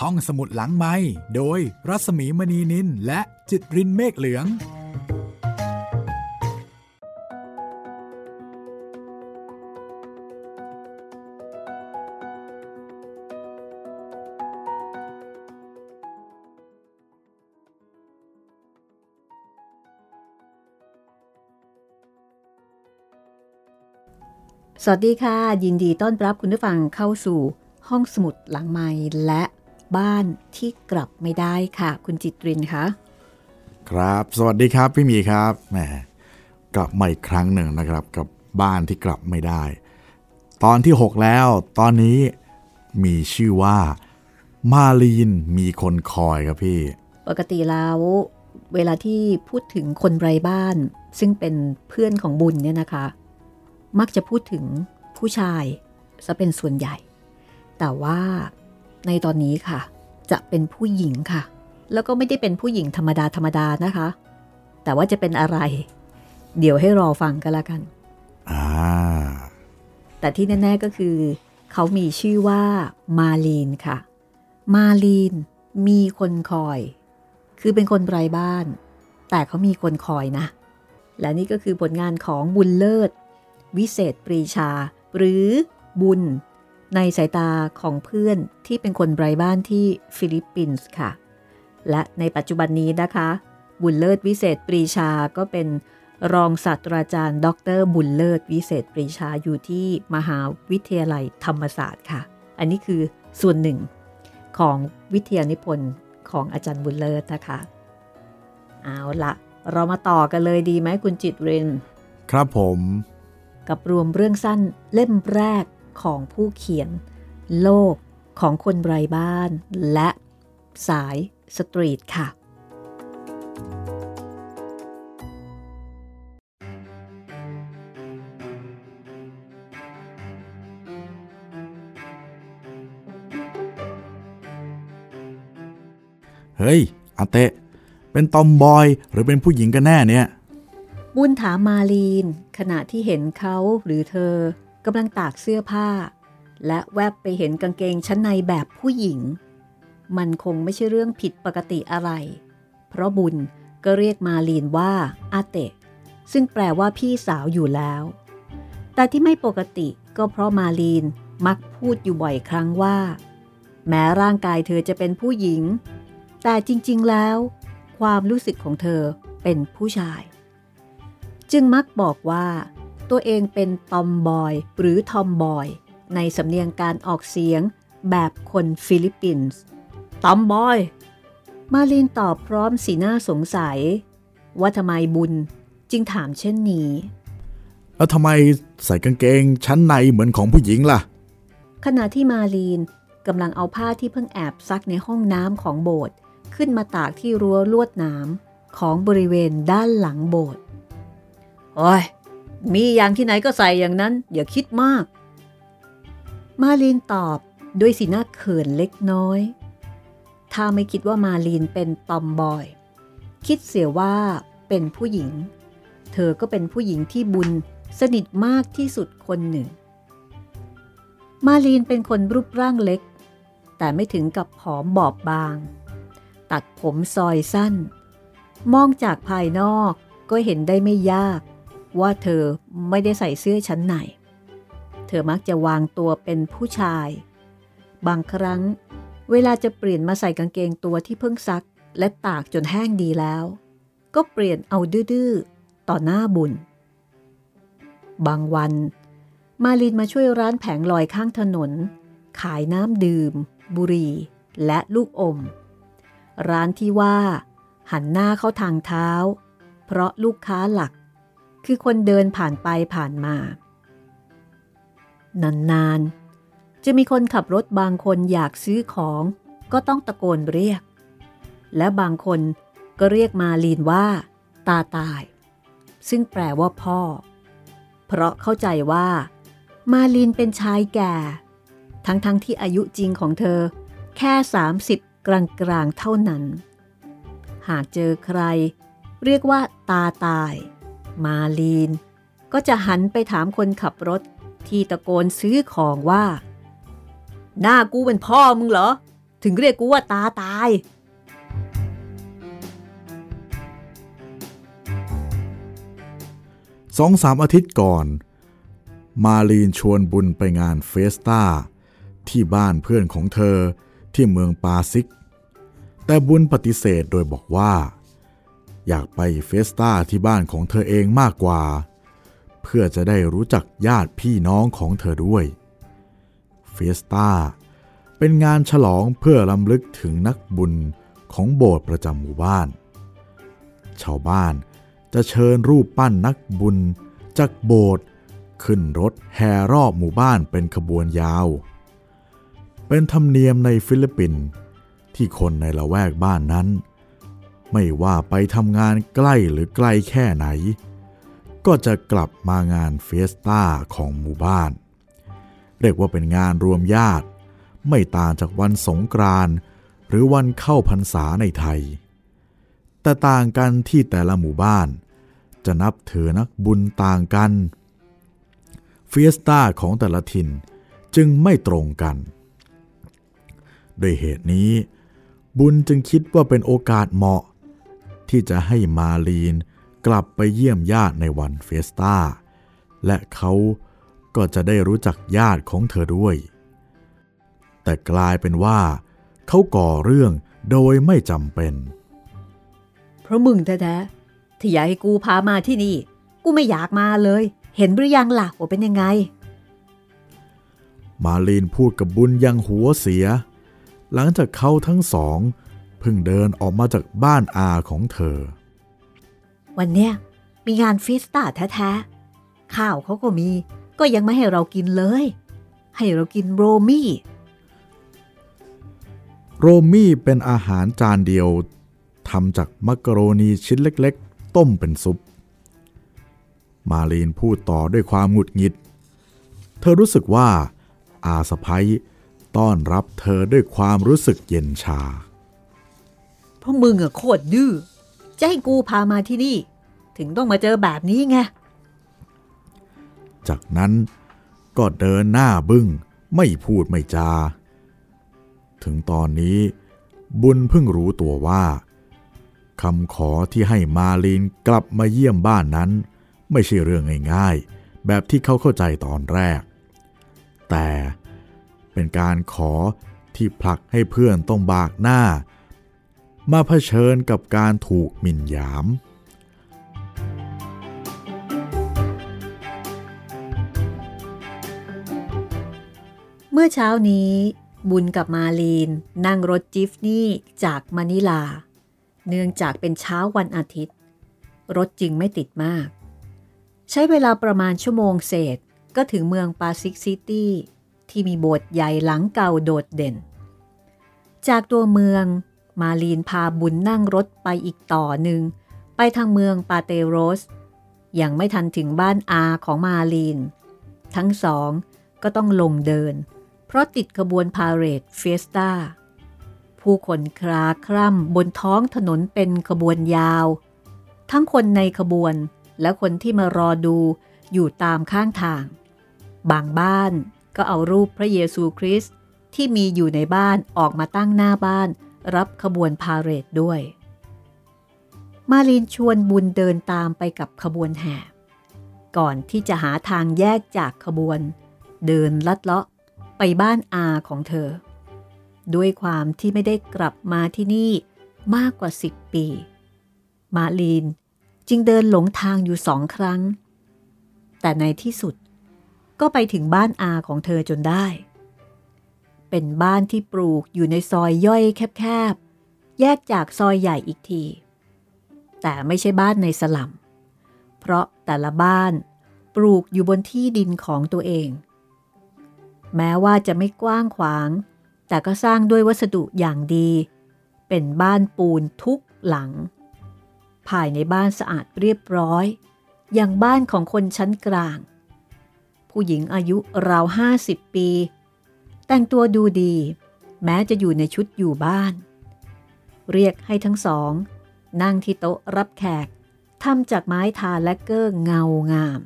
ห้องสมุดหลังไม้โดยรัสมีมณีนินและจิตรินเมฆเหลือง สวัสดีค่ะ ยินดีต้อนรับคุณผู้ฟังเข้าสู่ห้องสมุดหลังไม้และ บ้านที่กลับไม่ได้ค่ะ คุณจิตรินคะครับ สวัสดีครับพี่มีครับแหมกลับมาอีกครั้งหนึ่งนะครับ กับบ้านที่กลับไม่ได้ ตอนที่ 6 แล้ว ตอนนี้มีชื่อว่า มาลีนมีคนคอยครับพี่ ปกติแล้วเวลาที่พูดถึงคนไร้บ้าน ซึ่งเป็นเพื่อนของบุญเนี่ยนะคะ มักจะพูดถึงผู้ชายจะเป็นส่วนใหญ่ แต่ว่า ในตอนนี้ค่ะ จะเป็นผู้หญิงค่ะ แล้วก็ไม่ได้เป็นผู้หญิงธรรมดาธรรมดานะคะ แต่ว่าจะเป็นอะไร เดี๋ยวให้รอฟังกันละกันอ่าแต่ที่แน่ ๆก็คือ เขามีชื่อว่ามาลีนค่ะ มาลีนมีคนคอย คือเป็นคนไร้บ้าน แต่เขามีคนคอยนะ และนี่ก็คือผลงานของบุญเลิศ วิเศษปรีชา หรือบุญ ในสายตาของเพื่อนที่เป็นคนไร้บ้านที่ฟิลิปปินส์ค่ะ และในปัจจุบันนี้นะคะ บุญเลิศวิเศษปรีชาก็เป็นรองศาสตราจารย์ ดร บุญเลิศวิเศษปรีชาอยู่ที่มหาวิทยาลัยธรรมศาสตร์ค่ะ อันนี้คือส่วนหนึ่งของวิทยานิพนธ์ของอาจารย์บุญเลิศนะคะ เอาละเรามาต่อกันเลยดีไหมคุณจิตเรน ครับผม กับรวมเรื่องสั้นเล่มแรก ของผู้เขียน โลกของคนไร้บ้าน และสายสตรีทค่ะ เฮ้ย อาเตะ เป็นตอมบอยหรือเป็นผู้หญิงกันแน่เนี่ย บุญถามมาลีน ขณะที่เห็นเขาหรือเธอ กำลังตากเสื้อผ้า และแวบไปเห็นกางเกงชั้นในแบบผู้หญิง มันคงไม่ใช่เรื่องผิดปกติอะไร เพราะบุญก็เรียกมาลีนว่าอาเตะซึ่งแปลว่าพี่สาวอยู่แล้ว แต่ที่ไม่ปกติก็เพราะมาลีนมักพูดอยู่บ่อยครั้งว่า แม้ร่างกายเธอจะเป็นผู้หญิง แต่จริง ๆ แล้ว ความรู้สึกของเธอเป็นผู้ชาย จึงมักบอกว่า ตัวเองเป็นตอมบอย หรือ tomboy ในสำเนียงการออกเสียงแบบคนฟิลิปปินส์ตอมบอย มาลินตอบพร้อมสีหน้าสงสัย ว่าทำไมบุญจึงถามเช่นนี้ แล้วทำไมใส่กางเกงชั้นในเหมือนของผู้หญิงล่ะ ขณะที่มาลีนกำลังเอาผ้าที่เพิ่งแอบซักในห้องน้ำของโบสถ์ขึ้นมาตากที่รั้วลวดน้ำของบริเวณด้านหลังโบสถ์โอ้ย มีอย่างที่ไหนก็ใส่อย่างนั้น อย่าคิดมาก มาลีนตอบด้วยสีหน้าเขินเล็กน้อย ถ้าไม่คิดว่ามาลีนเป็นตอมบอย คิดเสียว่าเป็นผู้หญิง เธอก็เป็นผู้หญิงที่บุญสนิทมากที่สุดคนหนึ่ง มาลีนเป็นคนรูปร่างเล็ก แต่ไม่ถึงกับผอมบอบบาง ตัดผมซอยสั้น มองจากภายนอกก็เห็นได้ไม่ยาก ว่าเธอไม่ได้ใส่เสื้อชั้นใน เธอมักจะวางตัวเป็นผู้ชาย บางครั้ง เวลาจะเปลี่ยนมาใส่กางเกงตัวที่เพิ่งซักและตากจนแห้งดีแล้ว ก็เปลี่ยนเอาดื้อๆต่อหน้าบุญ บางวัน มาลินมาช่วยร้านแผงลอยข้างถนน ขายน้ำดื่ม บุหรี่และลูกอม ร้านที่ว่า หันหน้าเข้าทางเท้า เพราะลูกค้าหลัก คือคนเดินผ่านไปผ่านมา นานๆ จะมีคนขับรถบางคนอยากซื้อของ ก็ต้องตะโกนเรียก และบางคนก็เรียกมาลีนว่า ตาตาย ซึ่งแปลว่าพ่อ เพราะเข้าใจว่า มาลีนเป็นชายแก่ ทั้งๆทที่อายุจริงของเธอ แค่ 30 กลางๆเท่านั้น หากเจอใคร เรียกว่า ตาตาย มาลีน ก็จะหันไปถามคนขับรถที่ตะโกนซื้อของว่า หน้ากูเป็นพ่อมึงเหรอ ถึงเรียกกูว่าตาตาย สองสามอาทิตย์ก่อน มาลีนชวนบุญไปงานเฟสตาที่บ้านเพื่อนของเธอที่เมืองปาซิก แต่บุญปฏิเสธโดยบอกว่า อยากไปเฟสตาที่บ้านของเธอเองมากกว่า เพื่อจะได้รู้จักญาติพี่น้องของเธอด้วยเฟสตาเป็นงานฉลองเพื่อลำลึกถึงนักบุญของโบสถ์ประจำหมู่บ้าน ชาวบ้านจะเชิญรูปปั้นนักบุญจากโบสถ์ขึ้นรถแห่รอบหมู่บ้านเป็นขบวนยาว เป็นธรรมเนียมในฟิลิปปินส์ที่คนในละแวกบ้านนั้น ไม่ว่าไปทำงานใกล้หรือไกลแค่ไหน ก็จะกลับมางานเฟสตาของหมู่บ้าน เรียกว่าเป็นงานรวมญาติ ไม่ต่างจากวันสงกรานต์หรือวันเข้าพรรษาในไทย แต่ต่างกันที่แต่ละหมู่บ้าน จะนับถือนักบุญต่างกันเฟียสตาของแต่ละถิ่นจึงไม่ตรงกันโดยเหตุนี้ บุญจึงคิดว่าเป็นโอกาสเหมาะ ที่จะให้มาลีนกลับไปเยี่ยมญาติในวันเฟสตาและเขาก็จะได้รู้จักญาติของเธอด้วย แต่กลายเป็นว่า เขาก่อเรื่องโดยไม่จำเป็น เพราะมึงแท้ๆที่อยากให้กูพามาที่นี่ กูไม่อยากมาเลย เห็นหรือยังล่ะว่าเป็นยังไง มาลีนพูดกับบุญยังหัวเสีย หลังจากเขาทั้งสอง เพิ่งเดินออกมาจากบ้านอาของเธอ วันเนี้ยมีงานฟิสตาแท้ๆ ข้าวเขาก็มีก็ยังไม่ให้เรากินเลย ให้เรากินโรมี่ โรมี่เป็นอาหารจานเดียวทำจากมักกะโรนีชิ้นเล็กๆ ต้มเป็นซุป มาลีนพูดต่อด้วยความหงุดหงิด เธอรู้สึกว่าอาสะพ้ยต้อนรับเธอด้วยความรู้สึกเย็นชา เพราะมึงอะโคตรดื้อ จะให้กูพามาที่นี่ ถึงต้องมาเจอแบบนี้ไง จากนั้นก็เดินหน้าบึ้งไม่พูดไม่จา ถึงตอนนี้บุญเพิ่งรู้ตัวว่าคำขอที่ให้มาลีนกลับมาเยี่ยมบ้านนั้น ไม่ใช่เรื่องง่ายๆ แบบที่เขาเข้าใจตอนแรก แต่เป็นการขอที่ผลักให้เพื่อนต้องบากหน้า มาเผชิญกับการถูกหมิ่นหยาม เมื่อเช้านี้ บุญกับมาลีนนั่งรถ jeepney จากมะนิลา เนื่องจากเป็นเช้าวันอาทิตย์ รถจึงไม่ติดมาก ใช้เวลาประมาณชั่วโมงเศษก็ถึงเมืองปาซิกซิตี้ที่มีโบสถ์ใหญ่หลังเก่าโดดเด่น จากตัวเมือง มาลีนพาบุญนั่งรถไปอีกต่อหนึ่ง ไปทางเมืองปาเตโรส ยังไม่ทันถึงบ้านอาของมาลีน ทั้งสองก็ต้องลงเดิน เพราะติดขบวนพาเหรดเฟสตาผู้คนคลาคร่ำบนท้องถนนเป็นขบวนยาว ทั้งคนในขบวนและคนที่มารอดูอยู่ตามข้างทาง บางบ้านก็เอารูปพระเยซูคริสต์ที่มีอยู่ในบ้านออกมาตั้งหน้าบ้าน รับขบวนพาเหรดด้วย มาลินชวนบุญเดินตามไปกับขบวนแห่ ก่อนที่จะหาทางแยกจากขบวน เดินลัดเลาะไปบ้านอาของเธอ ด้วยความที่ไม่ได้กลับมาที่นี่มากกว่าสิบปี มาลีนจึงเดินหลงทางอยู่สองครั้ง แต่ในที่สุดก็ไปถึงบ้านอาของเธอจนได้ เป็นบ้านที่ปลูกอยู่ในซอยย่อยแคบๆ แยกจากซอยใหญ่อีกที แต่ไม่ใช่บ้านในสลัม เพราะแต่ละบ้านปลูกอยู่บนที่ดินของตัวเอง แม้ว่าจะไม่กว้างขวาง แต่ก็สร้างด้วยวัสดุอย่างดี เป็นบ้านปูนทุกหลัง ภายในบ้านสะอาดเรียบร้อย อย่างบ้านของคนชั้นกลาง ผู้หญิงอายุราวห้าสิบปี แต่งตัวดูดี แม้จะอยู่ในชุดอยู่บ้าน เรียกให้ทั้งสอง นั่งที่โต๊ะรับแขกทำจากไม้ทาและเก้อเงางาม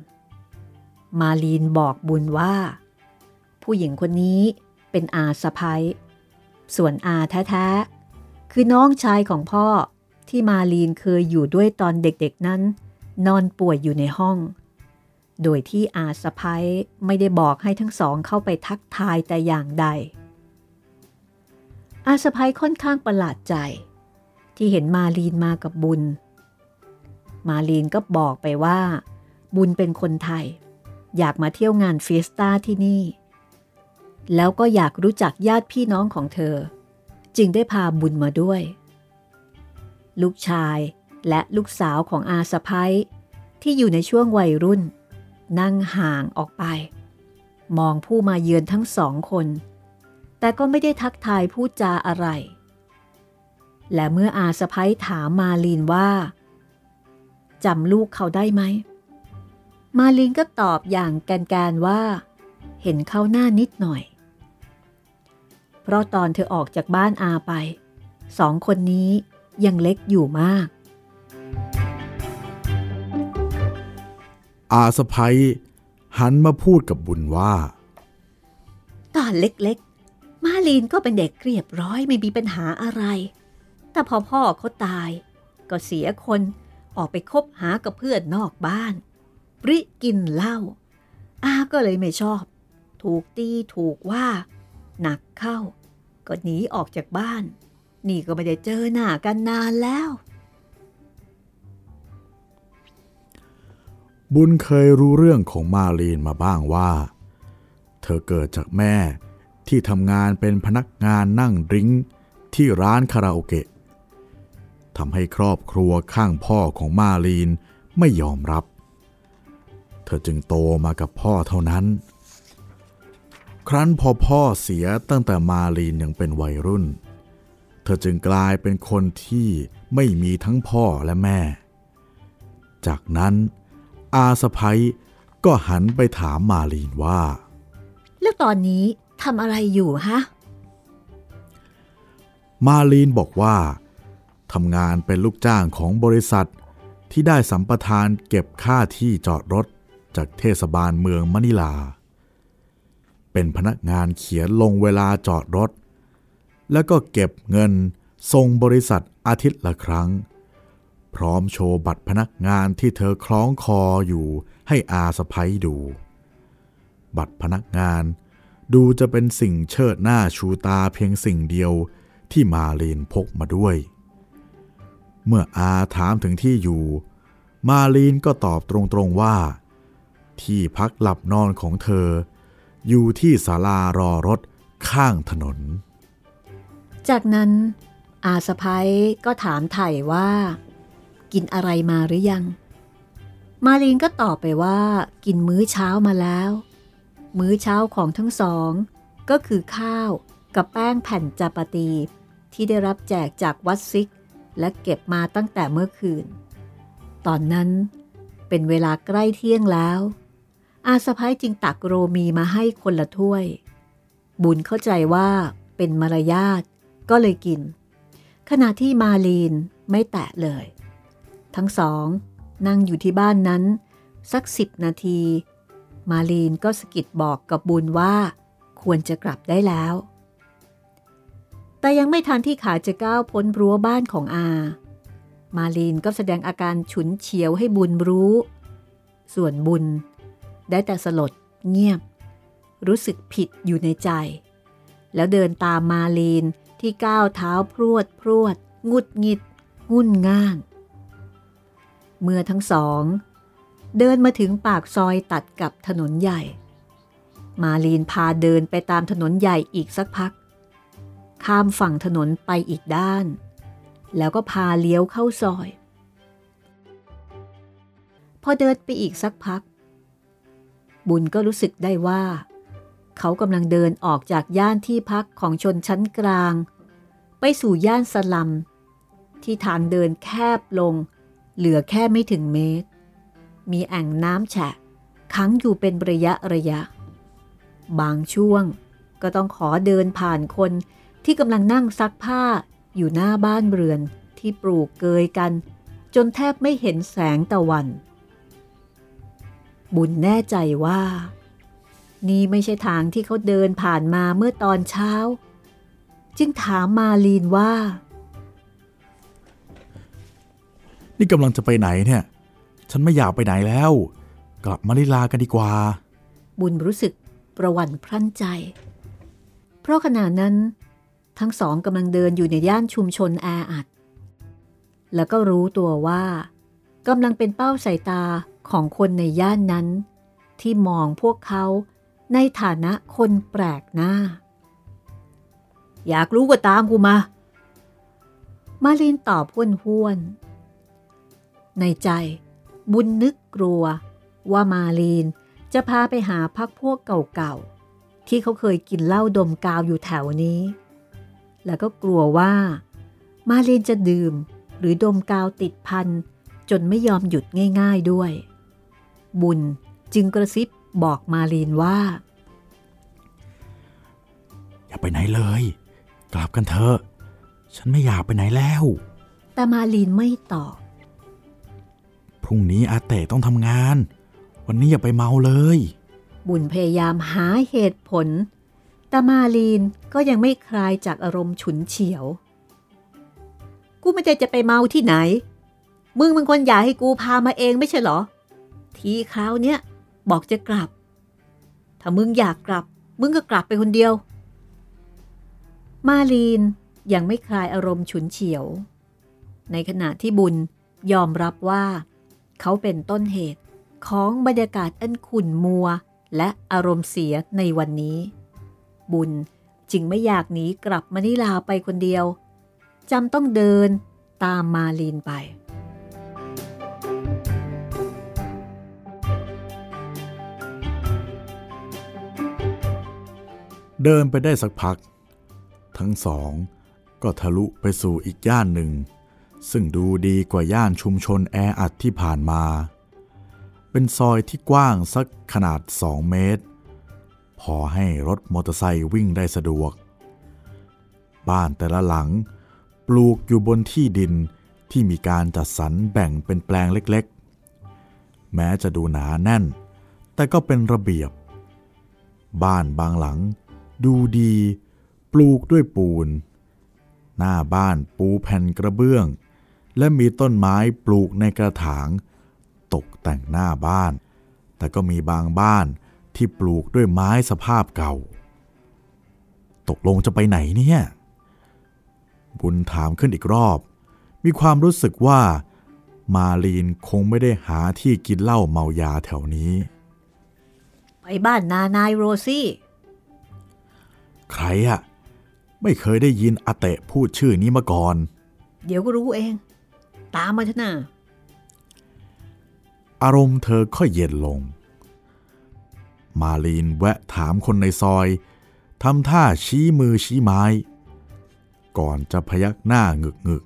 มาลีนบอกบุญว่า ผู้หญิงคนนี้เป็นอาสะพ้ยส่วนอาแท้ๆ คือน้องชายของพ่อที่มาลีนเคยอยู่ด้วยตอนเด็กๆนั้น นอนป่วยอยู่ในห้อง โดยที่อาสะพ้ายไม่ได้บอกให้ทั้งสองเข้าไปทักทายแต่อย่างใด อาสะพ้ายค่อนข้างประหลาดใจ ที่เห็นมาลีนมากับบุญ มาลีนก็บอกไปว่า บุญเป็นคนไทย อยากมาเที่ยวงานเฟียสตาที่นี่ แล้วก็อยากรู้จักญาติพี่น้องของเธอ จึงได้พาบุญมาด้วย ลูกชายและลูกสาวของอาสะพ้ายที่อยู่ในช่วงวัยรุ่น นั่งห่างออกไป มองผู้มาเยือนทั้งสองคน แต่ก็ไม่ได้ทักทายพูดจาอะไร และเมื่ออาสะพ้ยถามมาลีนว่าจำลูกเขาได้ไหม มาลีนก็ตอบอย่างแกนๆว่า เห็นเขาหน้านิดหน่อย เพราะตอนเธอออกจากบ้านอาไป สองคนนี้ยังเล็กอยู่มาก อาสะพ้ยหันมาพูดกับบุญว่า ตอนเล็กๆ มาลีนก็เป็นเด็กเรียบร้อยไม่มีปัญหาอะไร แต่พอพ่อเขาตาย ก็เสียคนออกไปคบหากับเพื่อนนอกบ้านปริกินเหล้าอาก็เลยไม่ชอบ ถูกตีถูกว่า หนักเข้า ก็หนีออกจากบ้าน นี่ก็ไม่ได้เจอหน้ากันนานแล้ว บุญเคยรู้เรื่องของมาลีนมาบ้างว่า เธอเกิดจากแม่ที่ทำงานเป็นพนักงานนั่งดริ้งที่ร้านคาราโอเกะทำให้ครอบครัวข้างพ่อของมาลีนไม่ยอมรับ เธอจึงโตมากับพ่อเท่านั้น ครั้นพอพ่อเสียตั้งแต่มาลีนยังเป็นวัยรุ่น เธอจึงกลายเป็นคนที่ไม่มีทั้งพ่อและแม่ จากนั้น อาสะพ้ยก็หันไปถามมาลีนว่า แล้วตอนนี้ทำอะไรอยู่ฮะ มาลีนบอกว่าทำงานเป็นลูกจ้างของบริษัทที่ได้สัมปทานเก็บค่าที่จอดรถจากเทศบาลเมืองมะนิลา เป็นพนักงานเขียนลงเวลาจอดรถ แล้วก็เก็บเงินส่งบริษัทอาทิตย์ละครั้ง พร้อมโชว์บัตรพนักงานที่เธอคล้องคออยู่ให้อาสะพ้ยดู บัตรพนักงานดูจะเป็นสิ่งเชิดหน้าชูตาเพียงสิ่งเดียวที่มาลีนพกมาด้วย เมื่ออาถามถึงที่อยู่ มาลีนก็ตอบตรงๆว่า ที่พักหลับนอนของเธอ อยู่ที่ศาลารอรถข้างถนน จากนั้นอาสะพ้ยก็ถามไถ่ว่า กินอะไรมาหรือยัง มาลีนก็ตอบไปว่ากินมื้อเช้ามาแล้ว มื้อเช้าของทั้งสอง ก็คือข้าวกับแป้งแผ่นจาปาตี ที่ได้รับแจกจากวัดซิก และเก็บมาตั้งแต่เมื่อคืน ตอนนั้นเป็นเวลาใกล้เที่ยงแล้ว อาสะพ้ายจึงตักโรมีมาให้คนละถ้วย บุญเข้าใจว่าเป็นมารยาทก็เลยกิน ขณะที่มาลีนไม่แตะเลย ทั้งสอง นั่งอยู่ที่บ้านนั้น สักสิบนาที มาลีนก็สกิดบอกกับบุญว่า ควรจะกลับได้แล้ว แต่ยังไม่ทันที่ขาจะก้าวพ้นรั้วบ้านของอา มาลีนก็แสดงอาการฉุนเฉียวให้บุญรู้ ส่วนบุญ ได้แต่สลดเงียบ รู้สึกผิดอยู่ในใจ แล้วเดินตามมาลีนที่ก้าวเท้าพรวดพรวด งุดงิดงุ่นง่าน เมื่อทั้งสอง เดินมาถึงปากซอยตัดกับถนนใหญ่ มาลีนพาเดินไปตามถนนใหญ่อีกสักพัก ข้ามฝั่งถนนไปอีกด้าน แล้วก็พาเลี้ยวเข้าซอย พอเดินไปอีกสักพัก บุญก็รู้สึกได้ว่า เขากำลังเดินออกจากย่านที่พักของชนชั้นกลาง ไปสู่ย่านสลัมที่ทางเดินแคบลง เหลือแค่ไม่ถึงเมตร มีแอ่งน้ำแฉะขังอยู่เป็นระยะระยะ บางช่วงก็ต้องขอเดินผ่านคนที่กำลังนั่งซักผ้าอยู่หน้าบ้านเรือนที่ปลูกเกยกัน จนแทบไม่เห็นแสงตะวัน บุญแน่ใจว่า นี่ไม่ใช่ทางที่เขาเดินผ่านมาเมื่อตอนเช้า จึงถามมาลีนว่า นี่กำลังจะไปไหนเนี่ย ฉันไม่อยากไปไหนแล้ว กลับมาลิลากันดีกว่า บุญรู้สึกประวันพรั่นใจ เพราะขณะนั้น ทั้งสองกำลังเดินอยู่ในย่านชุมชนแออัด แล้วก็รู้ตัวว่ากำลังเป็นเป้าสายตาของคนในย่านนั้น ที่มองพวกเขาในฐานะคนแปลกหน้า อยากรู้ก็ตามกูมา มาลินตอบห้วนห้วน ในใจบุญนึกกลัว ว่ามาลีนจะพาไปหาพักพวกเก่าๆ ที่เขาเคยกินเหล้าดมกาวอยู่แถวนี้ แล้วก็กลัวว่า มาลีนจะดื่มหรือดมกาวติดพันจนไม่ยอมหยุดง่ายๆด้วย บุญจึงกระซิบบอกมาลีนว่า อย่าไปไหนเลย กลับกันเถอะ ฉันไม่อยากไปไหนแล้ว แต่มาลีนไม่ตอบ พรุ่งนี้อาเตะต้องทำงาน วันนี้อย่าไปเมาเลย บุญพยายามหาเหตุผล แต่มาลีนก็ยังไม่คลายจากอารมณ์ฉุนเฉียว กูไม่ได้จะไปเมาที่ไหน มึงเป็นคนอยากให้กูพามาเองไม่ใช่เหรอ ทีคราวเนี้ยบอกจะกลับ ถ้ามึงอยากกลับ มึงก็กลับไปคนเดียว มาลีนยังไม่คลายอารมณ์ฉุนเฉียว ในขณะที่บุญยอมรับว่า เขาเป็นต้นเหตุของบรรยากาศอันขุ่นมัว และอารมณ์เสียในวันนี้ บุญจึงไม่อยากหนีกลับมานิลาไปคนเดียวจำต้องเดินตามมาลีนไป เดินไปได้สักพัก ทั้งสองก็ทะลุไปสู่อีกย่านหนึ่ง ซึ่งดูดีกว่าย่านชุมชนแออัดที่ผ่านมา เป็นซอยที่กว้างสักขนาด 2 เมตร พอให้รถมอเตอร์ไซค์วิ่งได้สะดวก บ้านแต่ละหลัง ปลูกอยู่บนที่ดินที่มีการจัดสรรแบ่งเป็นแปลงเล็กๆ แม้จะดูหนาแน่น แต่ก็เป็นระเบียบ บ้านบางหลัง ดูดี ปลูกด้วยปูน หน้าบ้านปูแผ่นกระเบื้อง และมีต้นไม้ปลูกในกระถาง ตกแต่งหน้าบ้าน แต่ก็มีบางบ้านที่ปลูกด้วยไม้สภาพเก่า ตกลงจะไปไหนเนี่ย บุญถามขึ้นอีกรอบ มีความรู้สึกว่ามาลีนคงไม่ได้หาที่กินเหล้าเมายาแถวนี้ ไปบ้านนานายโรซี่ ใครอะไม่เคยได้ยินอาเตะพูดชื่อนี้มาก่อน เดี๋ยวก็รู้เอง ตามมาเถอะนะอารมณ์เธอค่อยเย็นลง มาลีนแวะถามคนในซอยทำท่าชี้มือชี้ไม้ ก่อนจะพยักหน้าหงึกหงึก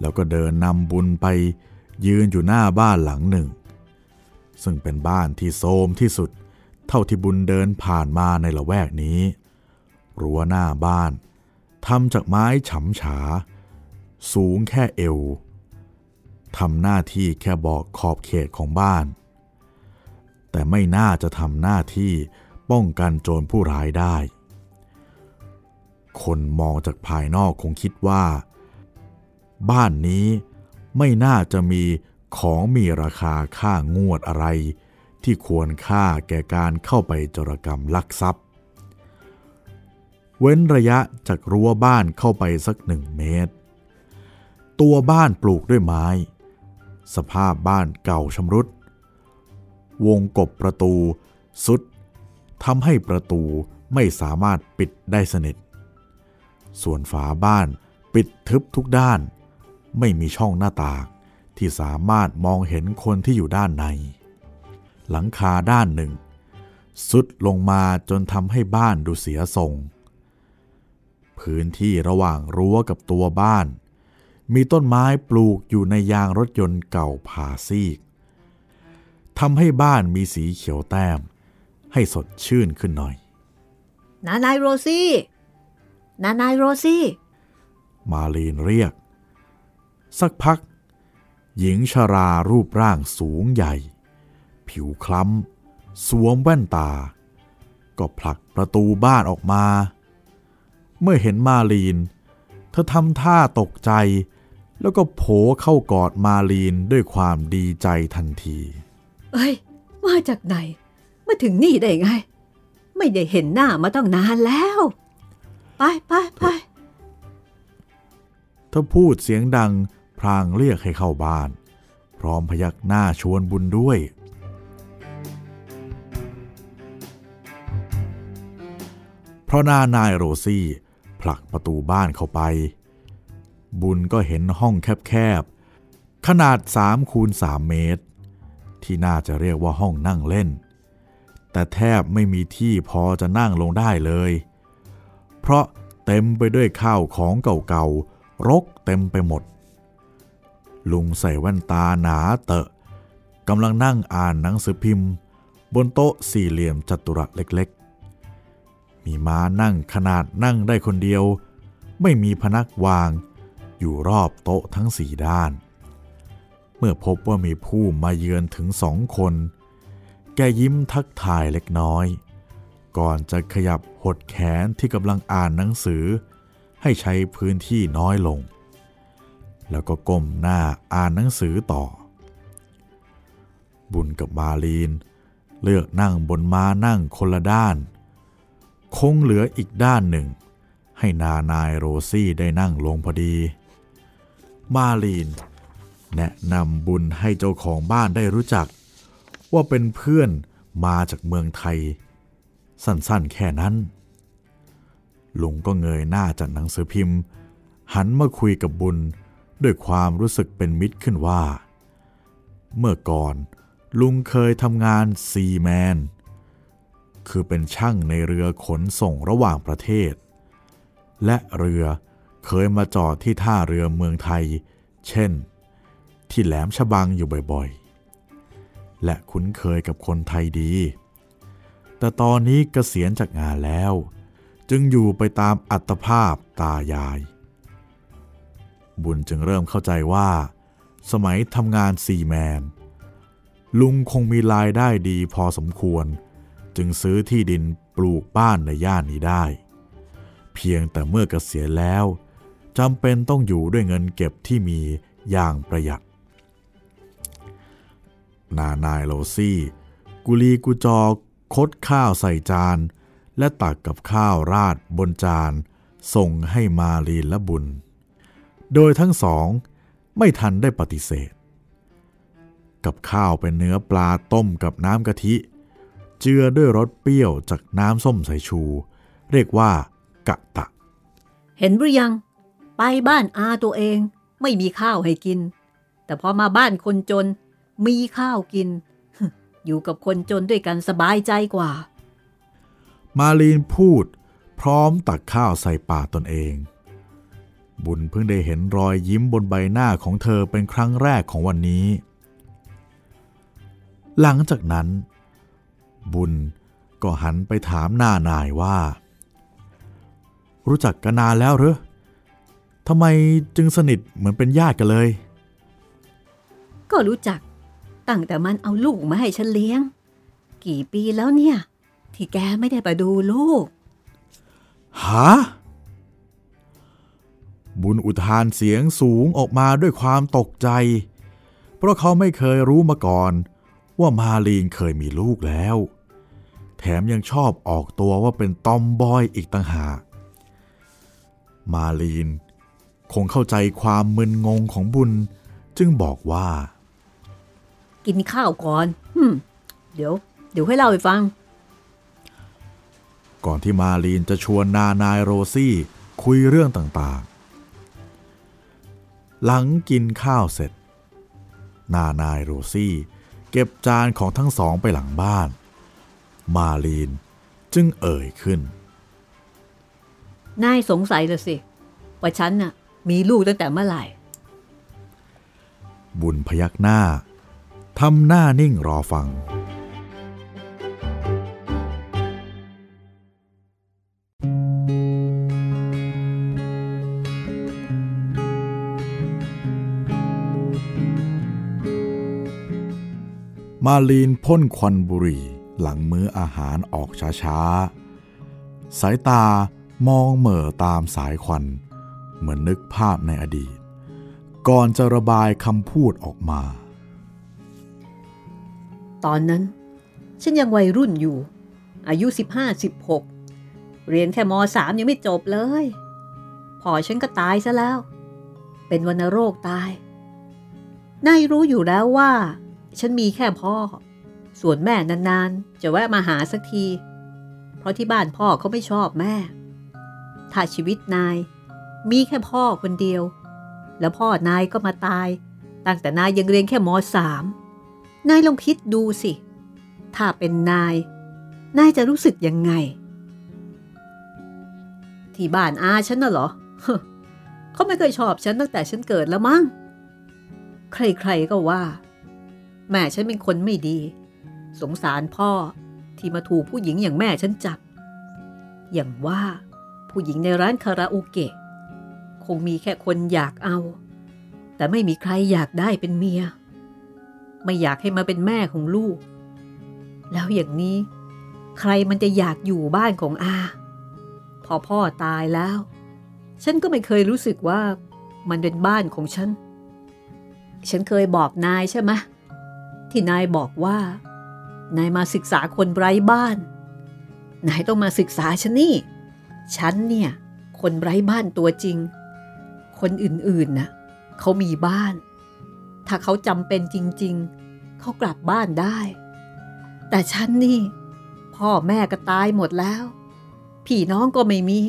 แล้วก็เดินนำบุญไปยืนอยู่หน้าบ้านหลังหนึ่ง ซึ่งเป็นบ้านที่โทรมที่สุด เท่าที่บุญเดินผ่านมาในละแวกนี้ รั้วหน้าบ้านทำจากไม้ฉำฉา สูงแค่เอวทำหน้าที่แค่บอกขอบเขตของบ้าน แต่ไม่น่าจะทำหน้าที่ป้องกันโจรผู้ร้ายได้ คนมองจากภายนอกคงคิดว่า บ้านนี้ไม่น่าจะมีของมีราคาค่างวดอะไร ที่ควรค่าแก่การเข้าไปจรกรรมลักทรัพย์ เว้นระยะจากรั้วบ้านเข้าไปสักหนึ่งเมตร ตัวบ้านปลูกด้วยไม้ สภาพบ้านเก่าชำรุด วงกบประตูสุดทำให้ประตูไม่สามารถปิดได้สนิท ส่วนฝาบ้านปิดทึบทุกด้าน ไม่มีช่องหน้าต่างที่สามารถมองเห็นคนที่อยู่ด้านใน หลังคาด้านหนึ่งสุดลงมาจนทำให้บ้านดูเสียทรง พื้นที่ระหว่างรั้วกับตัวบ้าน มีต้นไม้ปลูกอยู่ในยางรถยนต์เก่าผ่าซีกทำให้บ้านมีสีเขียวแต้ม ให้สดชื่นขึ้นหน่อย นานายโรซี่ นานายโรซี่ มาลีนเรียก สักพัก หญิงชรารูปร่างสูงใหญ่ ผิวคล้ำ สวมแว่นตา ก็ผลักประตูบ้านออกมา เมื่อเห็นมาลีน เธอทำท่าตกใจ แล้วก็โผเข้ากอดมาลีนด้วยความดีใจทันที เอ้ย มาจากไหน มาถึงนี่ได้ไง ไม่ได้เห็นหน้ามาต้องนานแล้ว ไปไปไปเธอพูดเสียงดังพรางเรียกให้เข้าบ้าน พร้อมพยักหน้าชวนบุญด้วย เพราะหน้านายโรซี่ผลักประตูบ้านเข้าไป บุญก็เห็นห้องแคบๆ ขนาด3คูณ3เมตร ที่น่าจะเรียกว่าห้องนั่งเล่น แต่แทบไม่มีที่พอจะนั่งลงได้เลย เพราะเต็มไปด้วยข้าวของเก่าๆ รกเต็มไปหมด ลุงใส่แว่นตาหนาเตอะกำลังนั่งอ่านหนังสือพิมพ์ บนโต๊ะสี่เหลี่ยมจัตุรัสเล็กๆ มีม้านั่งขนาดนั่งได้คนเดียว ไม่มีพนักวาง อยู่รอบโต๊ะทั้งสี่ด้าน เมื่อพบว่ามีผู้มาเยือนถึงสองคน แกยิ้มทักทายเล็กน้อย ก่อนจะขยับหดแขนที่กำลังอ่านหนังสือ ให้ใช้พื้นที่น้อยลง แล้วก็ก้มหน้าอ่านหนังสือต่อ บุญกับมาลีน เลือกนั่งบนม้านั่งคนละด้าน คงเหลืออีกด้านหนึ่งให้นานายโรซี่ได้นั่งลงพอดี มาลีน แนะนำบุญให้เจ้าของบ้านได้รู้จัก ว่าเป็นเพื่อนมาจากเมืองไทย สั้นๆแค่นั้น ลุงก็เงยหน้าจากหนังสือพิมพ์ หันมาคุยกับบุญด้วยความรู้สึกเป็นมิตรขึ้นว่า เมื่อก่อนลุงเคยทำงานซีแมน คือเป็นช่างในเรือขนส่งระหว่างประเทศ และเรือเเคยมาจอดที่ท่าเรือเมืองไทย เช่น ที่แหลมฉบังอยู่บ่อยๆ และคุ้นเคยกับคนไทยดี แต่ตอนนี้เกษียณจากงานแล้ว จึงอยู่ไปตามอัตภาพตายาย บุญจึงเริ่มเข้าใจว่า สมัยทำงานซีแมน ลุงคงมีรายได้ดีพอสมควร จึงซื้อที่ดินปลูกบ้านในย่านนี้ได้ เพียงแต่เมื่อเกษียณแล้ว จำเป็นต้องอยู่ด้วยเงินเก็บที่มีอย่างประหยัด นานายโลซี่ กุลีกุจอคดข้าวใส่จาน และตักกับข้าวราดบนจาน ส่งให้มาลีและบุญ โดยทั้งสองไม่ทันได้ปฏิเสธ กับข้าวเป็นเนื้อปลาต้มกับน้ำกะทิ เจือด้วยรสเปรี้ยวจากน้ำส้มสายชู เรียกว่ากะตะ เห็นหรือยัง ไปบ้านอาตัวเอง ไม่มีข้าวให้กิน แต่พอมาบ้านคนจน มีข้าวกิน อยู่กับคนจนด้วยกันสบายใจกว่า มาลีนพูด พร้อมตักข้าวใส่ปากตนเอง บุญเพิ่งได้เห็นรอยยิ้มบนใบหน้าของเธอเป็นครั้งแรกของวันนี้ หลังจากนั้น บุญก็หันไปถามหน้านายว่า รู้จักกันนานแล้วหรือ ทำไมจึงสนิทเหมือนเป็นญาติกันเลย ก็รู้จัก ตั้งแต่มันเอาลูกมาให้ฉันเลี้ยง กี่ปีแล้วเนี่ย ที่แกไม่ได้ไปดูลูกหาบุญอุทานเสียงสูงออกมาด้วยความตกใจ เพราะเขาไม่เคยรู้มาก่อน ว่ามาลีนเคยมีลูกแล้ว แถมยังชอบออกตัวว่าเป็นตอมบอยอีกต่างหาก มาลีน คงเข้าใจความมึนงงของบุญ จึงบอกว่า กินข้าวก่อนฮึมเดี๋ยว เดี๋ยวให้เล่าให้ฟัง ก่อนที่มาลีนจะชวนนานายโรซี่คุยเรื่องต่างๆ หลังกินข้าวเสร็จ นานายโรซี่ เก็บจานของทั้งสองไปหลังบ้าน มาลีนจึงเอ่ยขึ้นนายสงสัยเลยสิ ว่าฉันน่ะ มีลูกตั้งแต่เมื่อไหร่ บุญพยักหน้าทำหน้านิ่งรอฟัง มาลีนพ่นควันบุหรี่หลังมื้ออาหารออกช้าๆ สายตามองเหม่อตามสายควัน เหมือนนึกภาพในอดีต ก่อนจะระบายคำพูดออกมา ตอนนั้น ฉันยังวัยรุ่นอยู่ อายุ 15-16 เรียนแค่ม .3 ยังไม่จบเลยพอฉันก็ตายซะแล้ว เป็นวัณโรคตายนายรู้อยู่แล้วว่า ฉันมีแค่พ่อ ส่วนแม่นานๆ จะแวะมาหาสักที เพราะที่บ้านพ่อเขาไม่ชอบแม่ ถ้าชีวิตนาย มีแค่พ่อคนเดียว แล้วพ่อนายก็มาตาย ตั้งแต่นายยังเรียนแค่มสามนายลองคิดดูสิ ถ้าเป็นนาย นายจะรู้สึกยังไง ที่บ้านอาฉันน่ะเหรอเขาไม่เคยชอบฉันตั้งแต่ฉันเกิดแล้วมั้ง ใครๆก็ว่า แม่ฉันเป็นคนไม่ดี สงสารพ่อที่มาถูกผู้หญิงอย่างแม่ฉันจับ อย่างว่าผู้หญิงในร้านคาราโอเกะ คงมีแค่คนอยากเอา แต่ไม่มีใครอยากได้เป็นเมีย ไม่อยากให้มาเป็นแม่ของลูก แล้วอย่างนี้ ใครมันจะอยากอยู่บ้านของอา พอพ่อตายแล้ว ฉันก็ไม่เคยรู้สึกว่ามันเป็นบ้านของฉัน ฉันเคยบอกนายใช่ไหมที่นายบอกว่า นายมาศึกษาคนไร้บ้าน นายต้องมาศึกษาฉันนี่ ฉันเนี่ย คนไร้บ้านตัวจริง คนอื่นๆนะเขามีบ้าน ถ้าเขาจำเป็นจริง ๆ เขากลับบ้านได้ แต่ฉันนี่ พ่อแม่ก็ตายหมดแล้ว พี่น้องก็ไม่มี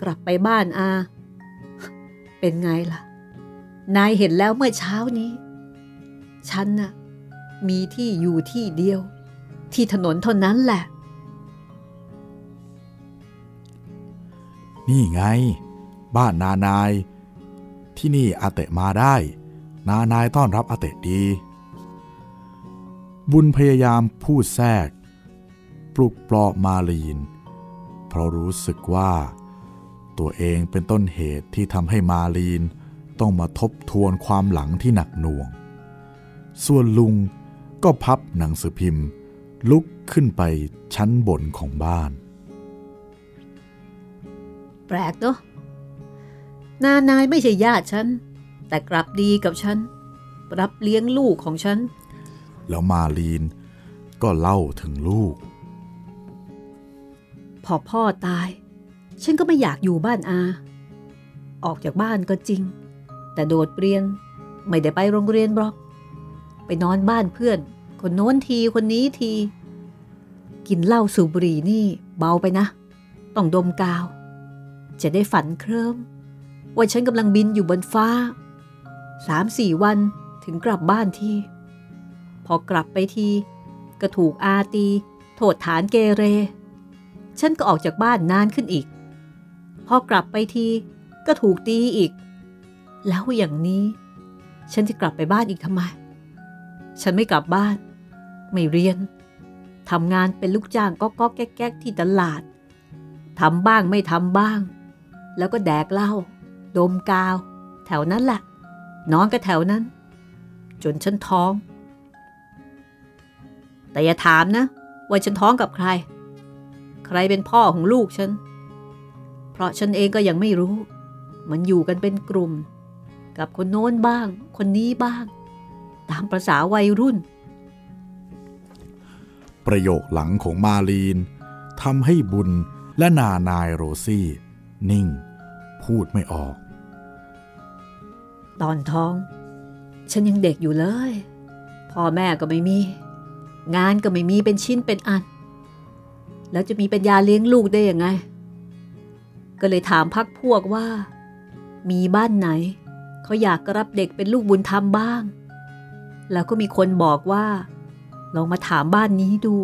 กลับไปบ้านอา เป็นไงล่ะ นายเห็นแล้วเมื่อเช้านี้ ฉันน่ะมีที่อยู่ที่เดียว ที่ถนนเท่านั้นแหละ นี่ไง บ้านนานาย ที่นี่อาเตะมาได้ นานายต้อนรับอาเตะดี บุญพยายามพูดแทรก ปลุกปลอบมาลีน เพราะรู้สึกว่า ตัวเองเป็นต้นเหตุที่ทำให้มาลีนต้องมาทบทวนความหลังที่หนักหน่วง ส่วนลุงก็พับหนังสือพิมพ์ ลุกขึ้นไปชั้นบนของบ้าน แปลกเนาะ นานายไม่ใช่ญาติฉัน แต่กลับดีกับฉัน รับเลี้ยงลูกของฉัน แล้วมาลีนก็เล่าถึงลูก พอพ่อตาย ฉันก็ไม่อยากอยู่บ้านอา ออกจากบ้านก็จริง แต่โดดเรียนไม่ได้ไปโรงเรียนบล็อก ไปนอนบ้านเพื่อน คนโน้นทีคนนี้ที กินเหล้าสูบบุหรี่นี่เบาไปนะ ต้องดมกาว จะได้ฝันเคลิ้ม ว่าฉันกำลังบินอยู่บนฟ้าสามสี่วันถึงกลับบ้านทีพอกลับไปที ก็ถูกอาตี โทษฐานเกเร ฉันก็ออกจากบ้านนานขึ้นอีก พอกลับไปที ก็ถูกตีอีก แล้วอย่างนี้ ฉันจะกลับไปบ้านอีกทำไม ฉันไม่กลับบ้าน ไม่เรียนทำงานเป็นลูกจ้างก็ก็แก๊กๆที่ตลาดทำบ้างไม่ทำบ้าง แล้วก็แดกเหล้า ดมกาว แถวนั้นแหละนอนก็แถวนั้น จนฉันท้อง แต่อย่าถามนะ ว่าฉันท้องกับใคร ใครเป็นพ่อของลูกฉัน เพราะฉันเองก็ยังไม่รู้ มันอยู่กันเป็นกลุ่ม กับคนโน้นบ้าง คนนี้บ้าง ตามประษาวัยรุ่น ประโยคหลังของมาลีนทำให้บุญและนานายโรซี่ นิ่ง พูดไม่ออก ตอนท้อง ฉันยังเด็กอยู่เลย พ่อแม่ก็ไม่มี งานก็ไม่มีเป็นชิ้นเป็นอัน แล้วจะมีปัญญาเลี้ยงลูกได้ยังไง ก็เลยถามพักพวกว่า มีบ้านไหน เขาอยากกรับเด็กเป็นลูกบุญธรรมบ้าง แล้วก็มีคนบอกว่า ลองมาถามบ้านนี้ดู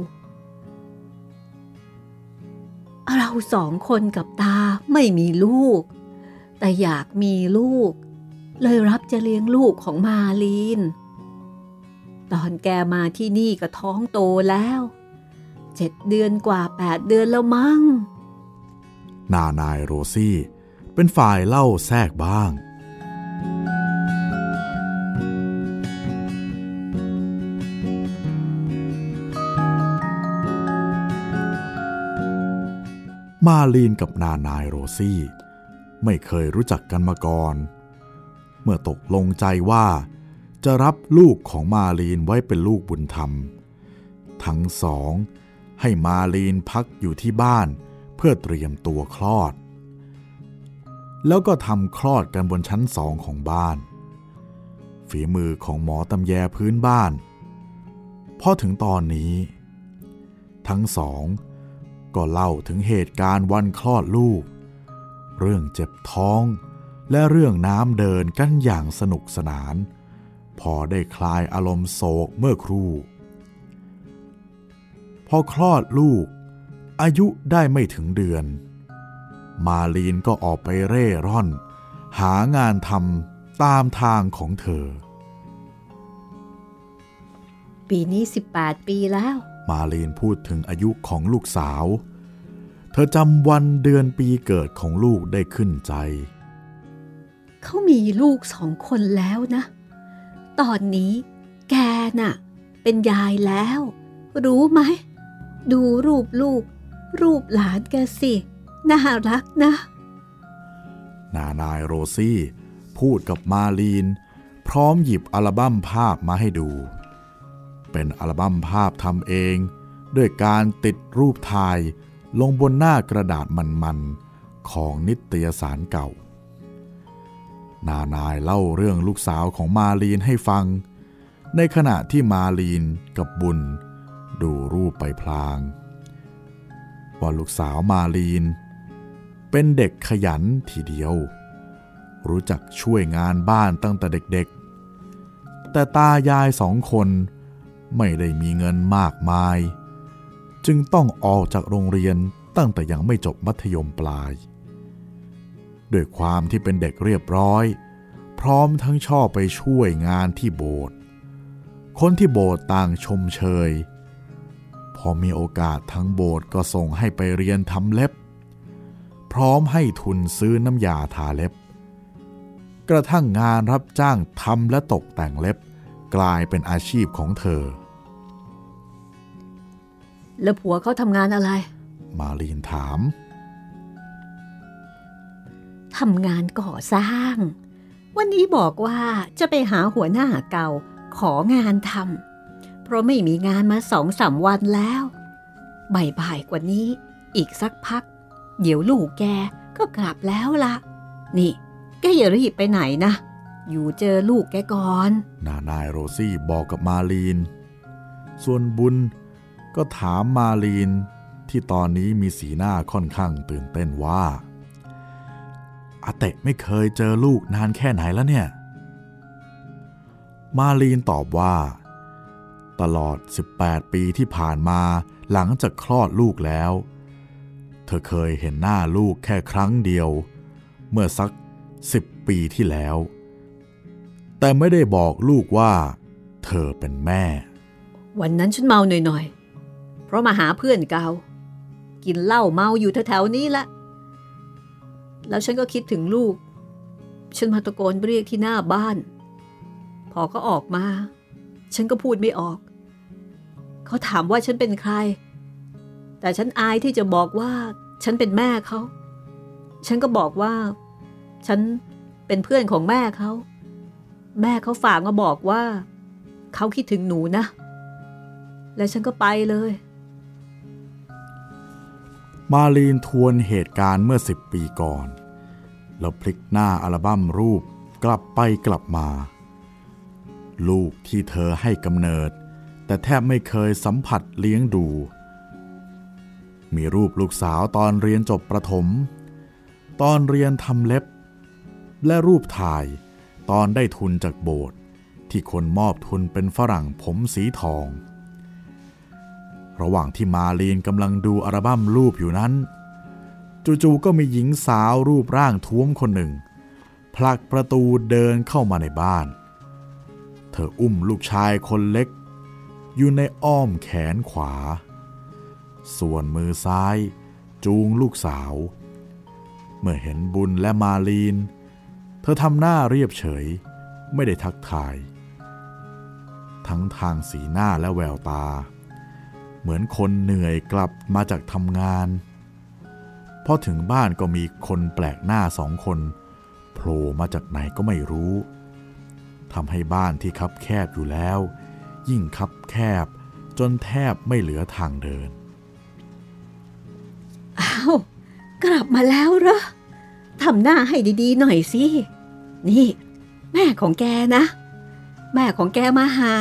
เราสองคนกับตาไม่มีลูก แต่อยากมีลูก เลยรับจะเลี้ยงลูกของมาลีน ตอนแกมาที่นี่ก็ท้องโตแล้วเจ็ดเดือนกว่าแปดเดือนแล้วมั้ง นานายโรซี่ เป็นฝ่ายเล่าแทรกบ้าง มาลีนกับนานายโรซี่ ไม่เคยรู้จักกันมาก่อน เมื่อตกลงใจว่า จะรับลูกของมาลีนไว้เป็นลูกบุญธรรม ทั้งสอง ให้มาลีนพักอยู่ที่บ้านเพื่อเตรียมตัวคลอด แล้วก็ทำคลอดกันบนชั้นสองของบ้าน ฝีมือของหมอตำแยพื้นบ้านพอถึงตอนนี้ ทั้งสองก็เล่าถึงเหตุการณ์วันคลอดลูก เรื่องเจ็บท้อง และเรื่องน้ำเดินกันอย่างสนุกสนาน พอได้คลายอารมณ์โศกเมื่อครู่ พอคลอดลูก อายุได้ไม่ถึงเดือน มาลีนก็ออกไปเร่ร่อน หางานทำตามทางของเธอ ปีนี้ 18 ปีแล้ว มาลีนพูดถึงอายุของลูกสาว เธอจำวันเดือนปีเกิดของลูกได้ขึ้นใจ เขามีลูกสองคนแล้วนะ ตอนนี้แกน่ะ เป็นยายแล้ว รู้ไหม ดูรูปลูก รูปหลานแกสิ น่ารักนะ นานายโรซี่ พูดกับมาลีน พร้อมหยิบอัลบั้มภาพมาให้ดู เป็นอัลบั้มภาพทำเอง ด้วยการติดรูปถ่ายลงบนหน้ากระดาษมันๆ ของนิตยสารเก่า นานายเล่าเรื่องลูกสาวของมาลีนให้ฟัง ในขณะที่มาลีนกับบุญ ดูรูปไปพลางว่าลูกสาวมาลีน เป็นเด็กขยันทีเดียว รู้จักช่วยงานบ้านตั้งแต่เด็กๆ แต่ตายายสองคนไม่ได้มีเงินมากมาย จึงต้องออกจากโรงเรียนตั้งแต่ยังไม่จบมัธยมปลาย ด้วยความที่เป็นเด็กเรียบร้อย พร้อมทั้งชอบไปช่วยงานที่โบสถ์คนที่โบสถ์ต่างชมเชย พอมีโอกาสทั้งโบสถ์ก็ส่งให้ไปเรียนทำเล็บ พร้อมให้ทุนซื้อน้ำยาทาเล็บ กระทั่งงานรับจ้างทำและตกแต่งเล็บกลายเป็นอาชีพของเธอ แล้วผัวเขาทำงานอะไร มาลีนถาม ทำงานก่อสร้าง วันนี้บอกว่าจะไปหาหัวหน้าเก่าของานทำเพราะไม่มีงานมาสองสามวันแล้วบ่ายๆกว่านี้อีกสักพัก เดี๋ยวลูกแกก็กลับแล้วละนี่ แกอย่ารีบไปไหนนะ อยู่เจอลูกแกก่อน นานายโรซี่บอกกับมาลีน ส่วนบุญก็ถามมาลีนที่ตอนนี้มีสีหน้าค่อนข้างตื่นเต้นว่า อาเตะไม่เคยเจอลูกนานแค่ไหนแล้วเนี่ย มาลีนตอบว่า ตลอด 18 ปีที่ผ่านมาหลังจากคลอดลูกแล้ว เธอเคยเห็นหน้าลูกแค่ครั้งเดียว เมื่อสัก 10 ปีที่แล้ว แต่ไม่ได้บอกลูกว่า เธอเป็นแม่ วันนั้นฉันเมาหน่อยๆ เพราะมาหาเพื่อนเกากินเหล้าเมาอยู่แถวๆนี้ละ แล้วฉันก็คิดถึงลูก ฉันมาตะโกนเรียกที่หน้าบ้าน พอก็ออกมา ฉันก็พูดไม่ออก เขาถามว่าฉันเป็นใคร แต่ฉันอายที่จะบอกว่า ฉันเป็นแม่เขา ฉันก็บอกว่า ฉันเป็นเพื่อนของแม่เขา แม่เขาฝากมาบอกว่า เขาคิดถึงหนูนะ แล้วฉันก็ไปเลย มาลีนทวนเหตุการณ์เมื่อ10ปีก่อน แล้วพลิกหน้าอัลบั้มรูปกลับไปกลับมา ลูกที่เธอให้กำเนิด แต่แทบไม่เคยสัมผัสเลี้ยงดู มีรูปลูกสาวตอนเรียนจบประถม ตอนเรียนทำเล็บ และรูปถ่ายตอนได้ทุนจากโบสถ์ที่คนมอบทุนเป็นฝรั่งผมสีทอง ระหว่างที่มาลีนกำลังดูอัลบั้มรูปอยู่นั้น จู่ๆก็มีหญิงสาวรูปร่างท้วมคนหนึ่ง ผลักประตูเดินเข้ามาในบ้าน เธออุ้มลูกชายคนเล็ก อยู่ในอ้อมแขนขวา ส่วนมือซ้ายจูงลูกสาว เมื่อเห็นบุญและมาลีน เธอทำหน้าเรียบเฉย ไม่ได้ทักทาย ทั้งทางสีหน้าและแววตา เหมือนคนเหนื่อยกลับมาจากทำงาน พอถึงบ้านก็มีคนแปลกหน้าสองคนโผล่มาจากไหนก็ไม่รู้ทำให้บ้านที่คับแคบอยู่แล้ว ยิ่งคับแคบ จนแทบไม่เหลือทางเดิน อ้าว กลับมาแล้วเหรอทำหน้าให้ดีๆหน่อยสิ นี่ แม่ของแกนะ แม่ของแกมาหา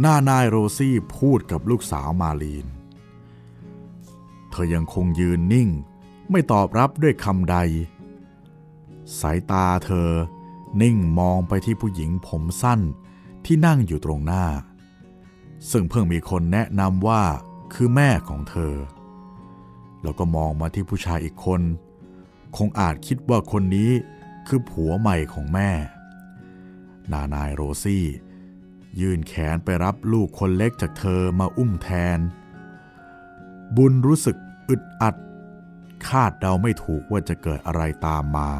หน้านายโรซี่พูดกับลูกสาวมาลีน เธอยังคงยืนนิ่ง ไม่ตอบรับด้วยคำใด สายตาเธอนิ่งมองไปที่ผู้หญิงผมสั้นที่นั่งอยู่ตรงหน้า ซึ่งเพิ่งมีคนแนะนำว่าคือแม่ของเธอ แล้วก็มองมาที่ผู้ชายอีกคน คงอาจคิดว่าคนนี้คือผัวใหม่ของแม่ นานายโรซี่ ยื่นแขนไปรับลูกคนเล็กจากเธอมาอุ้มแทน บุญรู้สึกอึดอัด คาดเดาไม่ถูกว่าจะเกิดอะไรตามมา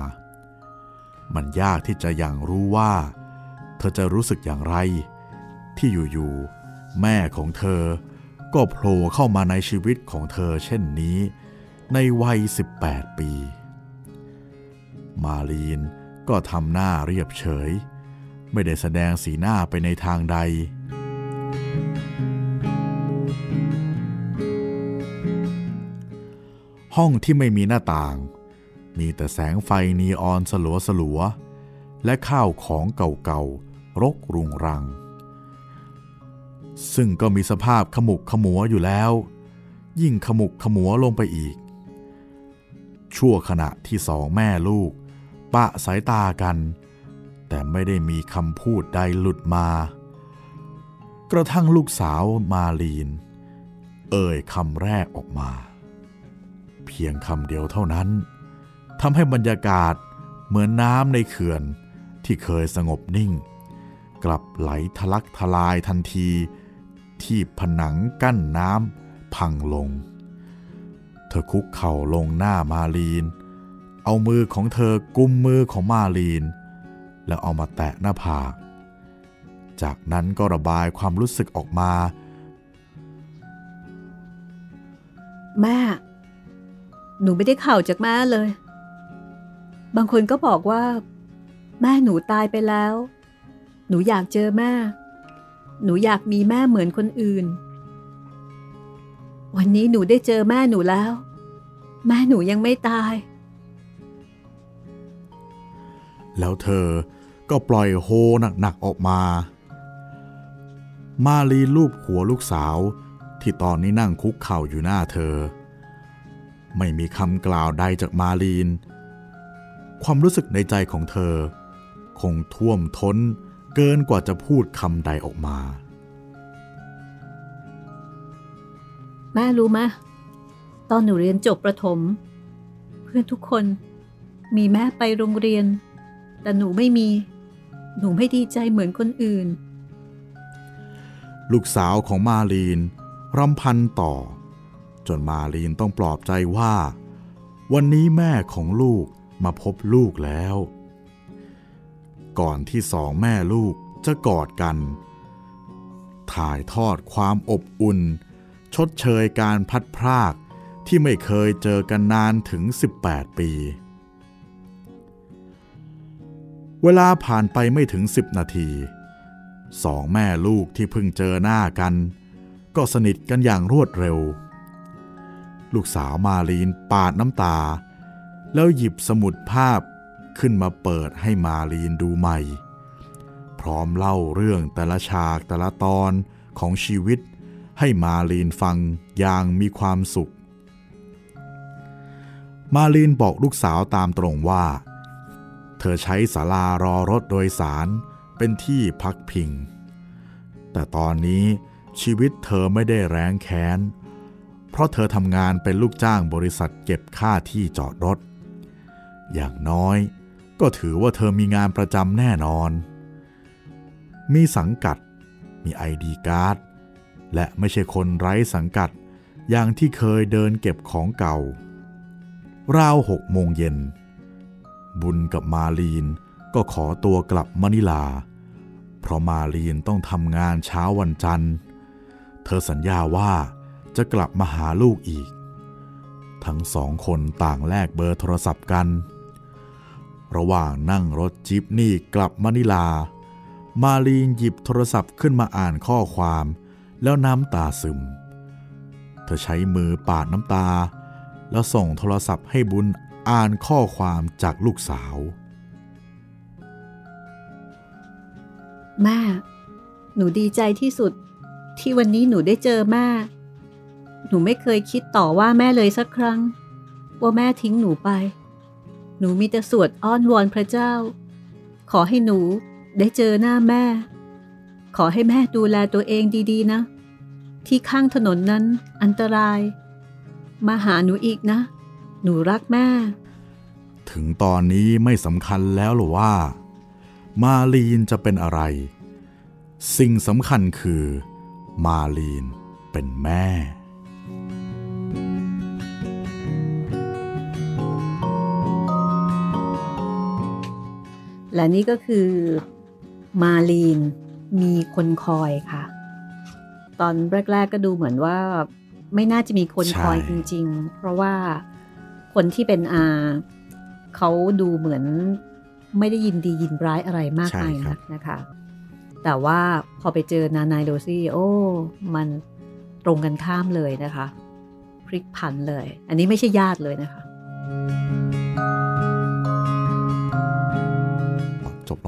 มันยากที่จะยังรู้ว่า เธอจะรู้สึกอย่างไร ที่อยู่ๆแม่ของเธอก็โผล่เข้ามาในชีวิตของเธอเช่นนี้ ในวัย 18 ปี มาลีนก็ทำหน้าเรียบเฉย ไม่ได้แสดงสีหน้าไปในทางใด ห้องที่ไม่มีหน้าต่าง มีแต่แสงไฟนีออนสลัวสลัวและข้าวของเก่าๆรกรุงรัง ซึ่งก็มีสภาพขมุกขมัวอยู่แล้ว ยิ่งขมุกขมัวลงไปอีก ชั่วขณะที่สองแม่ลูก ปะสายตากัน แต่ไม่ได้มีคำพูดใดหลุดมา กระทั่งลูกสาวมาลีน เอ่ยคำแรกออกมา พียงคำเดียวเท่านั้นทำให้บรรยากาศเหมือนน้ำในเขื่อนที่เคยสงบนิ่ง กลับไหลทะลักทลายทันที ที่ผนังกั้นน้ำพังลง เธอคุกเข่าลงหน้ามาลีน เอามือของเธอกุมมือของมาลีน แล้วเอามาแตะหน้าผาก จากนั้นก็ระบายความรู้สึกออกมา แม่ หนูไม่ได้ข่าวจากแม่เลย บางคนก็บอกว่า แม่หนูตายไปแล้ว หนูอยากเจอแม่ หนูอยากมีแม่เหมือนคนอื่น วันนี้หนูได้เจอแม่หนูแล้ว แม่หนูยังไม่ตาย แล้วเธอก็ปล่อยโฮหนักๆออกมา มาลีลูบหัวลูกสาวที่ตอนนี้นั่งคุกเข่าอยู่หน้าเธอ ไม่มีคำกล่าวใดจากมาลีน ความรู้สึกในใจของเธอ คงท่วมท้นเกินกว่าจะพูดคำใดออกมา แม่รู้ไหมตอนหนูเรียนจบประถม เพื่อนทุกคนมีแม่ไปโรงเรียน แต่หนูไม่มี หนูไม่ดีใจเหมือนคนอื่น ลูกสาวของมาลีนรำพันต่อ จนมาลีนต้องปลอบใจว่า วันนี้แม่ของลูกมาพบลูกแล้ว ก่อนที่สองแม่ลูกจะกอดกัน ถ่ายทอดความอบอุ่น ชดเชยการพัดพรากที่ไม่เคยเจอกันนานถึง 18 ปี เวลาผ่านไปไม่ถึง 10 นาทีสองแม่ลูกที่เพิ่งเจอหน้ากัน ก็สนิทกันอย่างรวดเร็ว ลูกสาวมาลีนปาดน้ำตา แล้วหยิบสมุดภาพขึ้นมาเปิดให้มาลีนดูใหม่ พร้อมเล่าเรื่องแต่ละฉากแต่ละตอนของชีวิต ให้มาลีนฟังอย่างมีความสุข มาลีนบอกลูกสาวตามตรงว่า เธอใช้ศาลารอรถโดยสารเป็นที่พักพิง แต่ตอนนี้ชีวิตเธอไม่ได้แรงแค้นเราะเธอทำงานเป็นลูกจ้างบริษัทเก็บค่าที่จอดรถ อย่างน้อยก็ถือว่าเธอมีงานประจำแน่นอน มีสังกัด มีไอดีการ์ด และไม่ใช่คนไร้สังกัด อย่างที่เคยเดินเก็บของเก่า ราวหกโมงเย็น บุญกับมาลีนก็ขอตัวกลับมะนิลา เพราะมาลีนต้องทำงานเช้าวันจันทร์ เธอสัญญาว่า จะกลับมาหาลูกอีก ทั้งสองคนต่างแลกเบอร์โทรศัพท์กัน ระหว่างนั่งรถจิปนี่กลับมะนิลา มาลีนหยิบโทรศัพท์ขึ้นมาอ่านข้อความ แล้วน้ำตาซึม เธอใช้มือปาดน้ำตา แล้วส่งโทรศัพท์ให้บุญอ่านข้อความจากลูกสาว แม่ หนูดีใจที่สุดที่วันนี้หนูได้เจอแม่ หนูไม่เคยคิดต่อว่าแม่เลยสักครั้ง ว่าแม่ทิ้งหนูไป หนูมีแต่สวดอ้อนวอนพระเจ้า ขอให้หนูได้เจอหน้าแม่ ขอให้แม่ดูแลตัวเองดีๆนะ ที่ข้างถนนนั้นอันตราย มาหาหนูอีกนะ หนูรักแม่ ถึงตอนนี้ไม่สำคัญแล้วหรือว่า มาลีนจะเป็นอะไร สิ่งสำคัญคือ มาลีนเป็นแม่ และนี่ก็คือมาลีนมีคนคอยค่ะ ตอนแรก ๆก็ดูเหมือนว่าไม่น่าจะมีคนคอยใช่จริง ๆ เพราะว่าคนที่เป็นอาเขาดูเหมือนไม่ได้ยินดียินร้ายอะไรมากมายนักนะคะ แต่ว่าพอไปเจอนานายโดซี่โอ้ มันตรงกันข้ามเลยนะคะ พลิกผันเลย อันนี้ไม่ใช่ญาติเลยนะคะจบ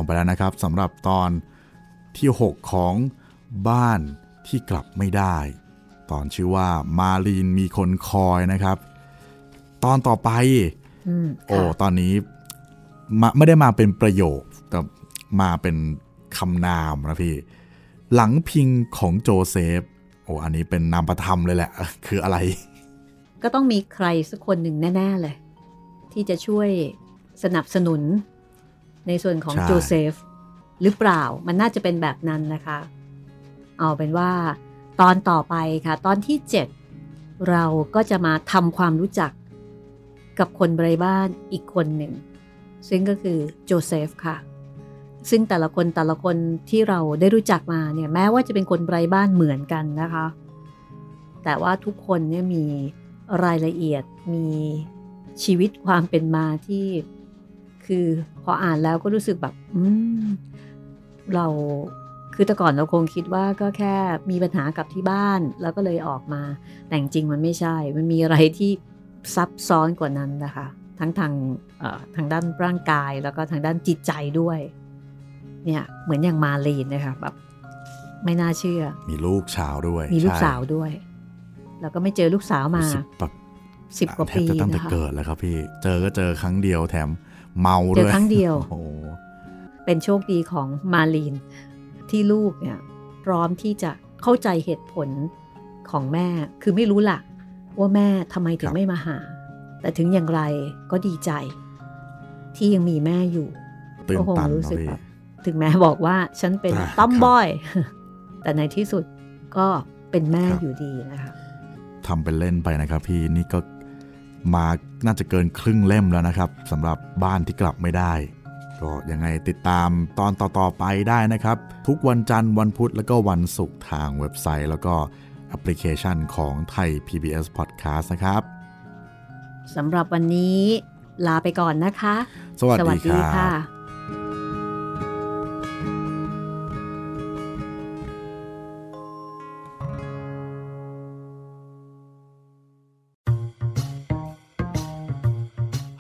งไปแล้วนะครับสำหรับตอนที่ 6 ของบ้านที่กลับไม่ได้ ตอนชื่อว่ามาลีนมีคนคอยนะครับ ตอนต่อไปอืมโอ้ค่ะตอนนี้มาไม่ได้มาเป็นประโยค แต่มาเป็นคำนามนะพี่ หลังพิงของโจเซฟ โอ้อันนี้เป็นนามประธรรมเลยแหละ คืออะไร ก็ต้องมีใครสักคนหนึ่งแน่ ๆ เลย ที่จะช่วยสนับสนุน ในส่วนของใช่โจเซฟหรือเปล่ามันน่าจะเป็นแบบนั้นนะคะ เอาเป็นว่าตอนต่อไปค่ะ ตอนที่ 7 เราก็จะมาทำความรู้จักกับคนไร้บ้านอีกคนหนึ่ง ซึ่งก็คือโจเซฟค่ะ ซึ่งแต่ละคนแต่ละคนที่เราได้รู้จักมาเนี่ยแม้ว่าจะเป็นคนไร้บ้านเหมือนกันนะคะ แต่ว่าทุกคนเนี่ยมีรายละเอียดมีชีวิตความเป็นมาที่คือพ ออ่านแล้วก็รู้สึกแบบ อืม เราคือแต่ก่อนเราคงคิดว่าก็แค่มีปัญหากับที่บ้าน แล้วก็เลยออกมา แต่จริงๆมันไม่ใช่ มันมีอะไรที่ซับซ้อนกว่านั้นนะคะ ทั้งทางเอ่อทางด้านร่างกายแล้วก็ทางด้านจิตใจด้วย เนี่ยเหมือนอย่างมาลีนนะคะแบบไม่น่าเชื่อ มีลูกชาวด้วย มีลูกใช่สาวด้วย แล้วก็ไม่เจอลูกสาวมารู้สึกแบบสิบกว่าแทปีบจะตั้งแต่นะคะเกิดแล้วครับพี่ เจอก็เจอครั้งเดียวแถม เมาเจด้อวยครั้งเดียวโอ้โหเป็นโชคดีของมาลีน ที่ลูกเนี่ยพร้อมที่จะเข้าใจเหตุผลของแม่คือไม่รู้ล่ะว่าแม่ทำไมถึงไม่มาหา แต่ถึงอย่างไรก็ดีใจ ที่ยังมีแม่อยู่ตื่นก็คงตันรู้เนาะสึกพี่แบบถึงแม้บอกว่าฉันเป็นอ่าต้อมครับบอย แต่ในที่สุดก็เป็นแม่ครับอยู่ดีนะคะทำเป็นเล่นไปนะครับพี่นี่ก็ มาน่าจะเกินครึ่งเล่มแล้วนะครับสำหรับบ้านที่กลับไม่ได้ ก็ยังไงติดตามตอนต่อๆไปได้นะครับ ทุกวันจันทร์วันพุธแล้วก็วันศุกร์ทางเว็บไซต์ แล้วก็แอปพลิเคชันของไทย PBS Podcast นะครับสำหรับวันนี้ลาไปก่อนนะคะ สวัสดีครับค่ะ